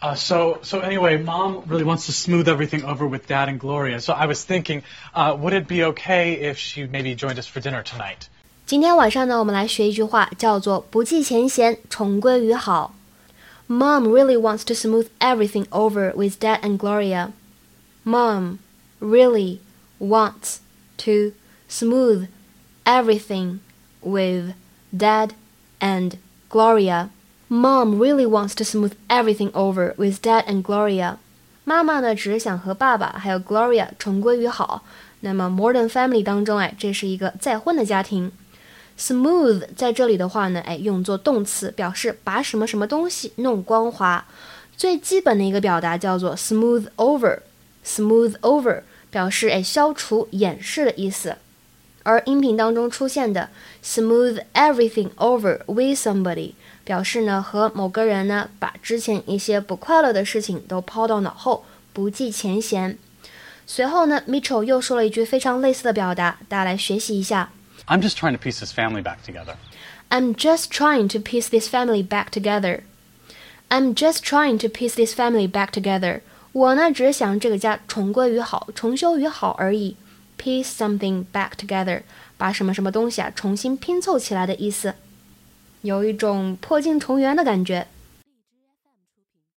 Uh, so, so anyway, mom really wants to smooth everything over with dad and Gloria. So I was thinking, uh, would it be okay if she maybe joined us for dinner tonight? 今天晚上呢，我们来学一句话，叫做“不计前嫌，重归于好”。Mom really wants to smooth everything over with Dad and Gloria. Mom really wants to smooth everything with Dad and Gloria. Mom really wants to smooth everything over with Dad and Gloria. 妈妈呢，只是想和爸爸还有 Gloria 重归于好。那么 Modern Family 当中，哎，这是一个再婚的家庭。Smooth 在这里的话呢，哎，用作动词，表示把什么什么东西弄光滑。最基本的一个表达叫做 smooth over。smooth over 表示哎消除掩饰的意思。而音频当中出现的 smooth everything over with somebody，表示呢和某个人呢把之前一些不快乐的事情都抛到脑后，不计前嫌。随后呢，Mitchell 又说了一句非常类似的表达，大家来学习一下。I'm just trying to piece this family back together. I'm just trying to piece this family back together. I'm just trying to piece this family back together. 我呢只是想这个家重归于好，重修于好而已。 Piece something back together，把什么什么东西啊重新拼凑起来的意思，有一种破镜重圆的感觉。